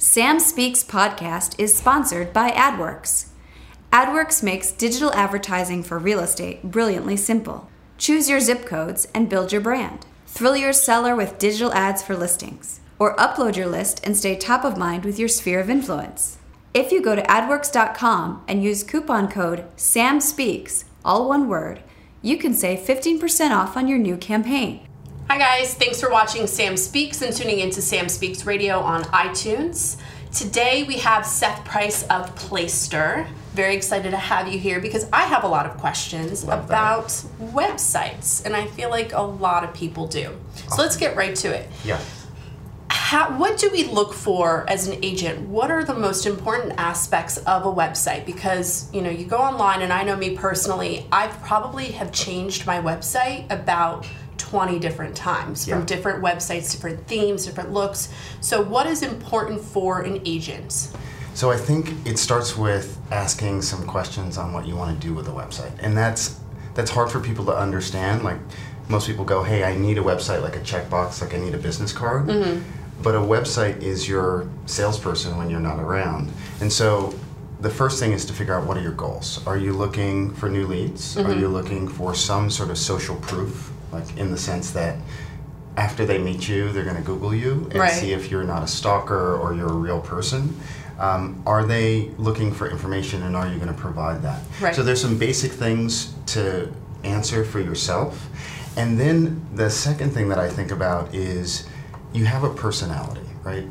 Sam Speaks podcast is sponsored by Adwerx. Adwerx makes digital advertising for real estate brilliantly simple. Choose your zip codes and build your brand. Thrill your seller with digital ads for listings, or upload your list and stay top of mind with your sphere of influence. If you go to adwerx.com and use coupon code SAMSPEAKS, all one word, you can save 15% off on your new campaign. Hi, guys. Thanks for watching Sam Speaks and tuning into Sam Speaks Radio on iTunes. Today we have Seth Price of Placester. Very excited to have you here because I have a lot of questions Love that. about websites, and I feel like a lot of people do. So let's get right to it. Yeah. How, what do we look for as an agent? What are the most important aspects of a website? Because you know, you go online, and I know me personally, I probably have changed my website about 20 different times from different websites, different themes, different looks. So, what is important for an agent? So I think it starts with asking some questions on what you want to do with a website, and that's that's hard for people to understand. Like most people go, "Hey, I need a website, like a checkbox, like I need a business card." Mm-hmm. But a website is your salesperson when you're not around, and so. The first thing is to figure out what are your goals. Are you looking for new leads? Are mm-hmm. you looking for some sort of social proof, like in the sense that after they meet you, they're going to Google you and Right. see if you're not a stalker or you're a real person. Um, are they looking for information and are you going to provide that? Right. So there's some basic things to answer for yourself. And then the second thing that I think about is you have a personality, right?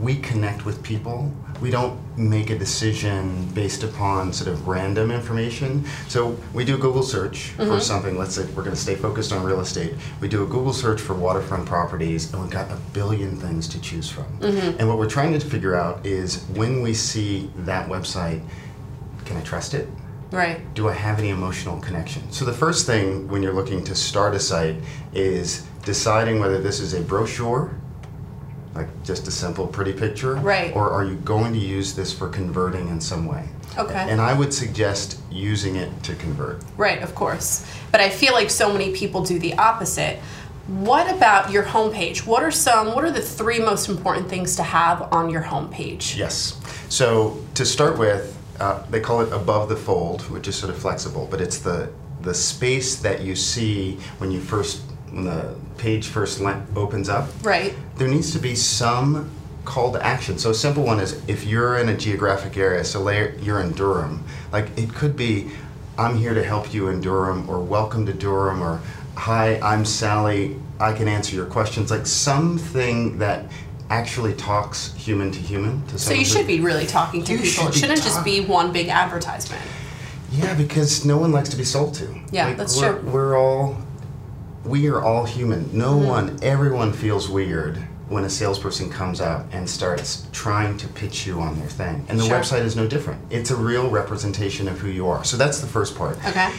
We connect with people. We don't make a decision based upon sort of random information. So we do a Google search for mm-hmm. something. Let's say we're going to stay focused on real estate. We do a Google search for waterfront properties, and we've got a billion things to choose from. Mm-hmm. And what we're trying to figure out is when we see that website, can I trust it? Right. do I have any emotional connection? So the first thing when you're looking to start a site is deciding whether this is a brochure, like just a simple pretty picture, Right. or are you going to use this for converting in some way? Okay. And I would suggest using it to convert. Right, of course. But I feel like so many people do the opposite. What about your homepage? What are some what are the three most important things to have on your homepage? Yes. So to start with, uh, they call it above the fold, which is sort of flexible, but it's the the space that you see when you first when the page first opens up. Right. there needs to be some call to action. So a simple one is if you're in a geographic area, so you're in Durham, like it could be, I'm here to help you in Durham, or welcome to Durham, or hi, I'm Sally, I can answer your questions. Like something that actually talks human to human to So you should be really talking to You people. should It shouldn't just be one big advertisement. Yeah, because no one likes to be sold to. Yeah, that's we're, true. We're all, we are all human. No Mm-hmm. one, everyone feels weird when a salesperson comes out and starts trying to pitch you on their thing. And the Sure. website is no different. It's a real representation of who you are. So that's the first part. Okay.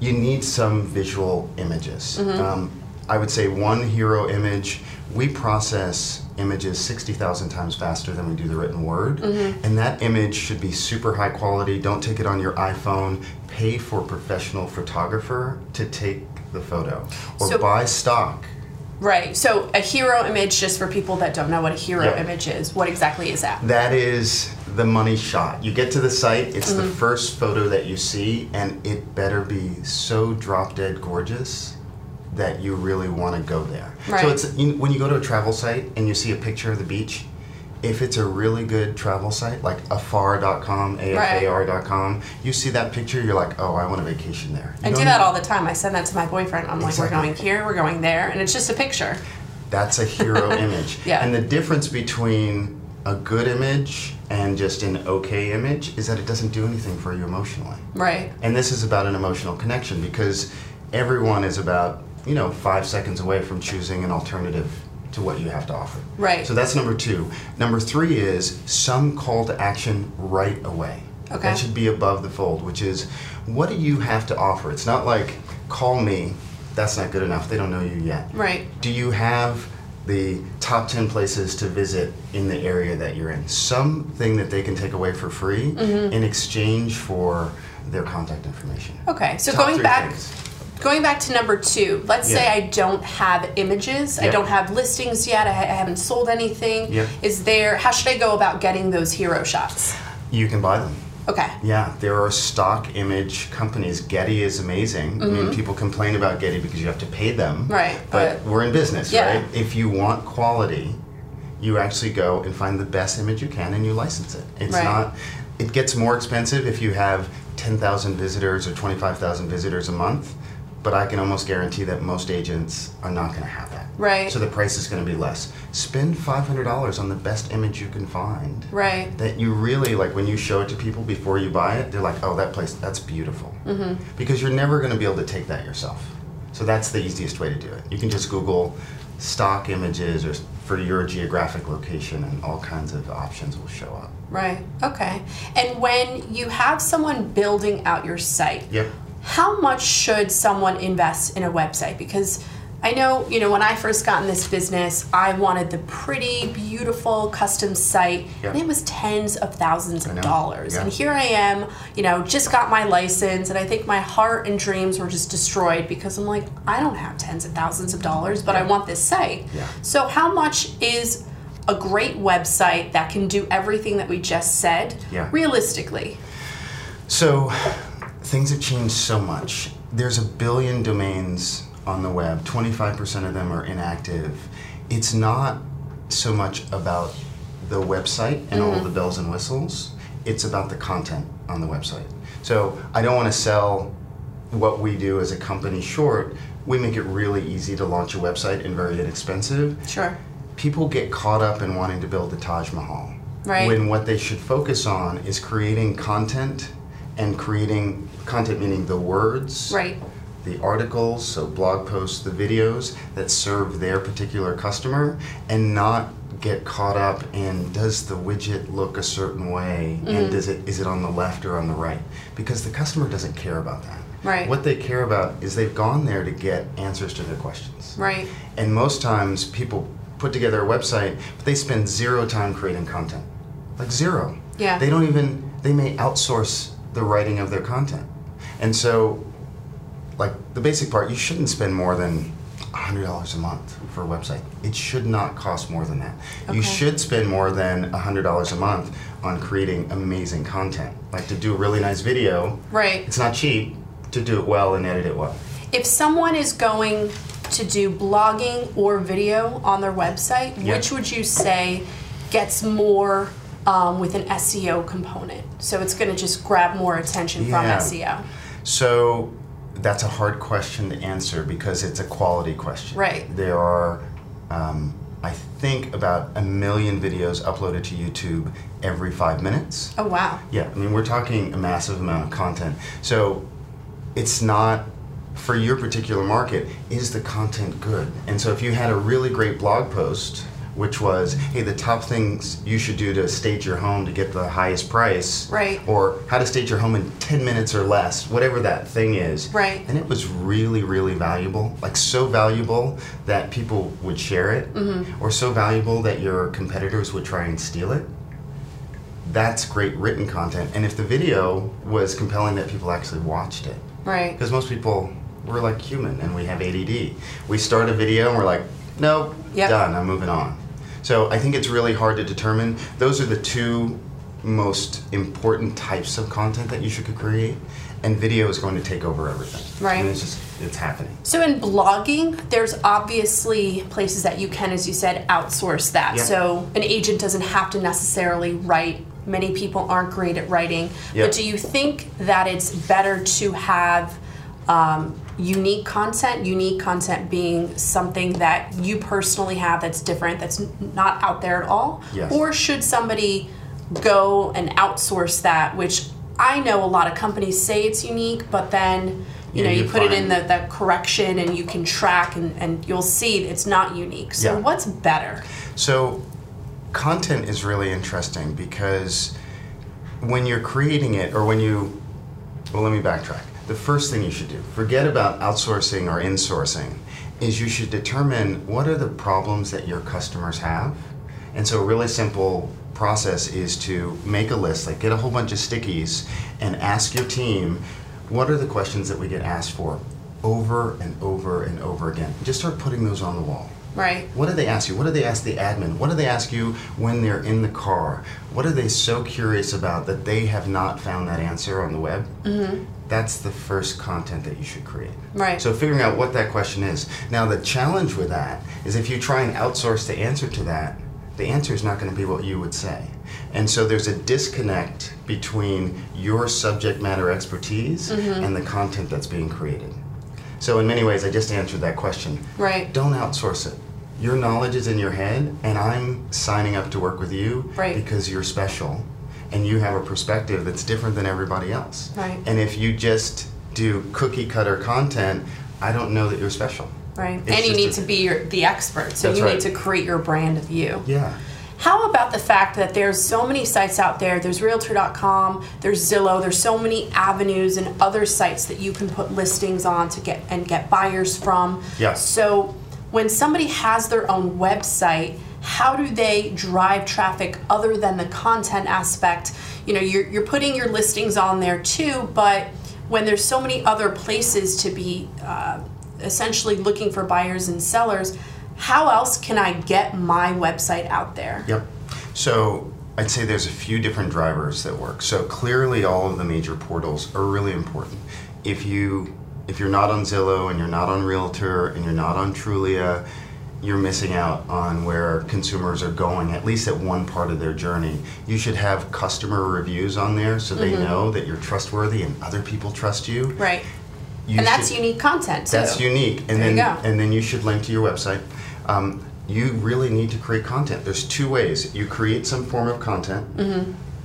You need some visual images. Mm-hmm. Um, I would say one hero image. We process images 60,000 times faster than we do the written word. Mm-hmm. And that image should be super high quality. Don't take it on your iPhone. Pay for a professional photographer to take the photo. Or So- buy stock. Right. So a hero image just for people that don't know what a hero Yeah. image is. What exactly is that? That is the money shot. You get to the site, it's Mm-hmm. the first photo that you see, and it better be so drop dead gorgeous that you really want to go there. Right. So it's you, when you go to a travel site and you see a picture of the beach, if it's a really good travel site like afar.com, afar.com, you see that picture, you're like, oh, I want a vacation there. You I do that all the time. I send that to my boyfriend. I'm like, we're going here, we're going there, and it's just a picture. That's a hero image. Yeah. And the difference between a good image and just an okay image is that it doesn't do anything for you emotionally. Right. And this is about an emotional connection because everyone is about, you know, five seconds away from choosing an alternative to what you have to offer. Right. So that's number two. Number three is some call to action right away. Okay. That should be above the fold, which is what do you have to offer? It's not like call me, that's not good enough. They don't know you yet. Right. Do you have the top 10 places to visit in the area that you're in? Something that they can take away for free Mm-hmm. in exchange for their contact information. Okay. So Top going back things. Going back to number two, let's say I don't have images, I don't have listings yet, I, I haven't sold anything. Yep. Is there, how should I go about getting those hero shots? You can buy them. Okay. Yeah, there are stock image companies. Getty is amazing. I mean, people complain about Getty because you have to pay them. Mm-hmm. Right, But, but- we're in business, Yeah. right? If you want quality, you actually go and find the best image you can and you license it. It's Right. not, it gets more expensive if you have 10,000 visitors or 25,000 visitors a month, but I can almost guarantee that most agents are not going to have that. Right. So the price is going to be less. Spend $500 on the best image you can find Right. that you really like when you show it to people before you buy it they're like oh that place that's beautiful mm-hmm. because you're never going to be able to take that yourself so that's the easiest way to do it you can just google stock images or for your geographic location and all kinds of options will show up Right. Okay. And when you have someone building out your site, yep how much should someone invest in a website? Because I know, you know, when I first got in this business, I wanted the pretty, beautiful custom site, Yeah. and it was tens of thousands of dollars. Yeah. And here I am, you know, just got my license, and I think my heart and dreams were just destroyed because I'm like, I don't have tens of thousands of dollars, but I want this site. Yeah. So, how much is a great website that can do everything that we just said Yeah. realistically? So things have changed so much. There's a billion domains on the web. 25% of them are inactive. It's not so much about the website and all mm-hmm. the bells and whistles. It's about the content on the website. So I don't want to sell what we do as a company short. We make it really easy to launch a website and very inexpensive Sure. people get caught up in wanting to build the Taj Mahal. Right. When what they should focus on is creating content and creating content meaning the words, Right. the articles, so blog posts, the videos that serve their particular customer and not get caught up in does the widget look a certain way Mm-hmm. and does it is it on the left or on the right? Because the customer doesn't care about that. Right. What they care about is they've gone there to get answers to their questions. Right. And most times people put together a website, but they spend zero time creating content. Like zero. Yeah. They don't even, they may outsource the writing of their content. And so, like the basic part, you shouldn't spend more than $100 a month for a website. It should not cost more than that. Okay. You should spend more than $100 a month on creating amazing content. Like to do a really nice video, Right. it's not cheap to do it well and edit it well. If someone is going to do blogging or video on their website, Yeah. which would you say gets more um, with an SEO component? So it's going to just grab more attention from Yeah. SEO. So that's a hard question to answer because it's a quality question. Right. There are, um, I think, about a million videos uploaded to YouTube every five minutes. Oh, wow. Yeah, I mean, we're talking a massive amount of content. So it's not for your particular market, is the content good? And so if you had a really great blog post, which was, hey, the top things you should do to stage your home to get the highest price, Right. or how to stage your home in 10 minutes or less, whatever that thing is. Right. And it was really, really valuable, like so valuable that people would share it, Mm-hmm. or so valuable that your competitors would try and steal it that's great written content. And if the video was compelling that people actually watched it, Right. because most people we're like human and we have ADD. We start a video and we're like, nope, Yep. done. I'm moving on. So I think it's really hard to determine. Those are the two most important types of content that you should create, and video is going to take over everything. Right. Mean, it's just it's happening. So in blogging, there's obviously places that you can, as you said, outsource that. Yeah. So an agent doesn't have to necessarily write. Many people aren't great at writing. Yeah. But do you think that it's better to have um, unique content? Unique content being something that you personally have that's different, that's not out there at all? Yes. Or should somebody go and outsource that, which I know a lot of companies say it's unique, but then you Yeah, know you put it in the, the correction and you can track and, and you'll see it's not unique. So Yeah. what's better? So, content is really interesting because when you're creating it, or when you, well, let me backtrack. The first thing you should do, forget about outsourcing or insourcing, is you should determine what are the problems that your customers have. And so, a really simple process is to make a list, like get a whole bunch of stickies and ask your team, what are the questions that we get asked for over and over and over again. Just start putting those on the wall. Right. What do they ask you? What do they ask the admin? What do they ask you when they're in the car? What are they so curious about that they have not found that answer on the web? Mm-hmm. That's the first content that you should create. Right. So figuring out what that question is. Now the challenge with that is if you try and outsource the answer to that, the answer is not going to be what you would say. And so there's a disconnect between your subject matter expertise Mm-hmm. and the content that's being created. So in many ways, I just answered that question. Right. Don't outsource it. Your knowledge is in your head, and I'm signing up to work with you Right. because you're special and you have a perspective that's different than everybody else. Right. And if you just do cookie cutter content, I don't know that you're special. Right. It's and you need a- to be your, the expert. So you right. need to create your brand of you. Yeah. How about the fact that there's so many sites out there? There's Realtor.com, there's Zillow, there's so many avenues and other sites that you can put listings on to get and get buyers from. Yeah. So when somebody has their own website, how do they drive traffic other than the content aspect? You know, you're you're putting your listings on there too, but when there's so many other places to be uh, essentially looking for buyers and sellers, how else can I get my website out there? Yep. So I'd say there's a few different drivers that work. So clearly, all of the major portals are really important. If you if you're not on Zillow and you're not on Realtor and you're not on Trulia, you're missing out on where consumers are going, at least at one part of their journey. You should have customer reviews on there so they know that you're trustworthy and other people trust you. Right. You and that's should- unique content too. that's unique, and There you then go. and then you should link to your website. Um, you really need to create content. There's two ways: you create some form of content,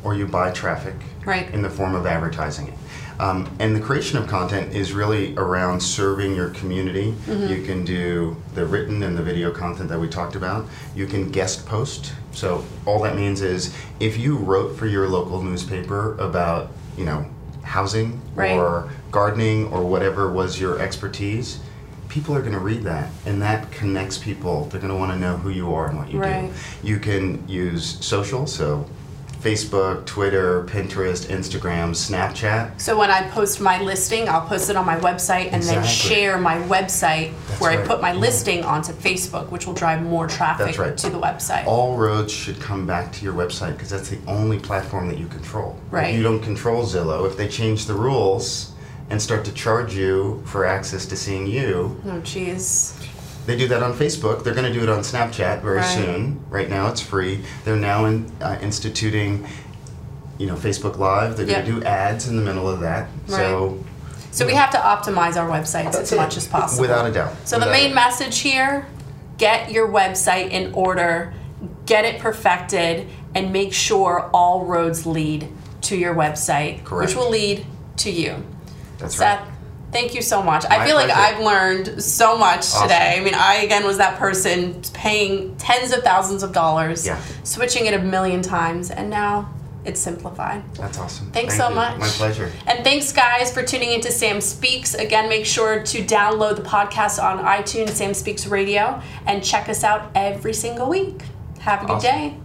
or you buy traffic. Right. in the form of advertising it. Um, and the creation of content is really around serving your community. Mm-hmm. You can do the written and the video content that we talked about. You can guest post. So all that means is if you wrote for your local newspaper about, you know, housing Right. or gardening or whatever was your expertise, people are going to read that and that connects people. They're going to want to know who you are and what you Right. do. You can use social, so Facebook, Twitter, Pinterest, Instagram, Snapchat. So when I post my listing, I'll post it on my website and then share my website That's where I put my listing onto Facebook, which will drive more traffic right. to the website. All roads should come back to your website because that's the only platform that you control. Right. You don't control Zillow. If they change the rules and start to charge you for access to seeing you, oh jeez. They do that on Facebook. They're going to do it on Snapchat very Right. soon. Right now, it's free. They're now in, uh, instituting, you know, Facebook Live. They're going to do ads in the middle of that. Right. So, So we have to optimize our websites That's as it. much as possible. Without a doubt. So the main message here, get your website in order, get it perfected, and make sure all roads lead to your website, Correct. which will lead to you. That's Seth, right. Thank you so much. I My feel like. I've learned so much Awesome. today. I mean, I again was that person paying tens of thousands of dollars, Yeah. switching it a million times, and now it's simplified. That's awesome. Thanks Thank so you. much. My pleasure. And thanks, guys, for tuning into Sam Speaks. Again, make sure to download the podcast on iTunes, Sam Speaks Radio, and check us out every single week. Have a good Awesome. day.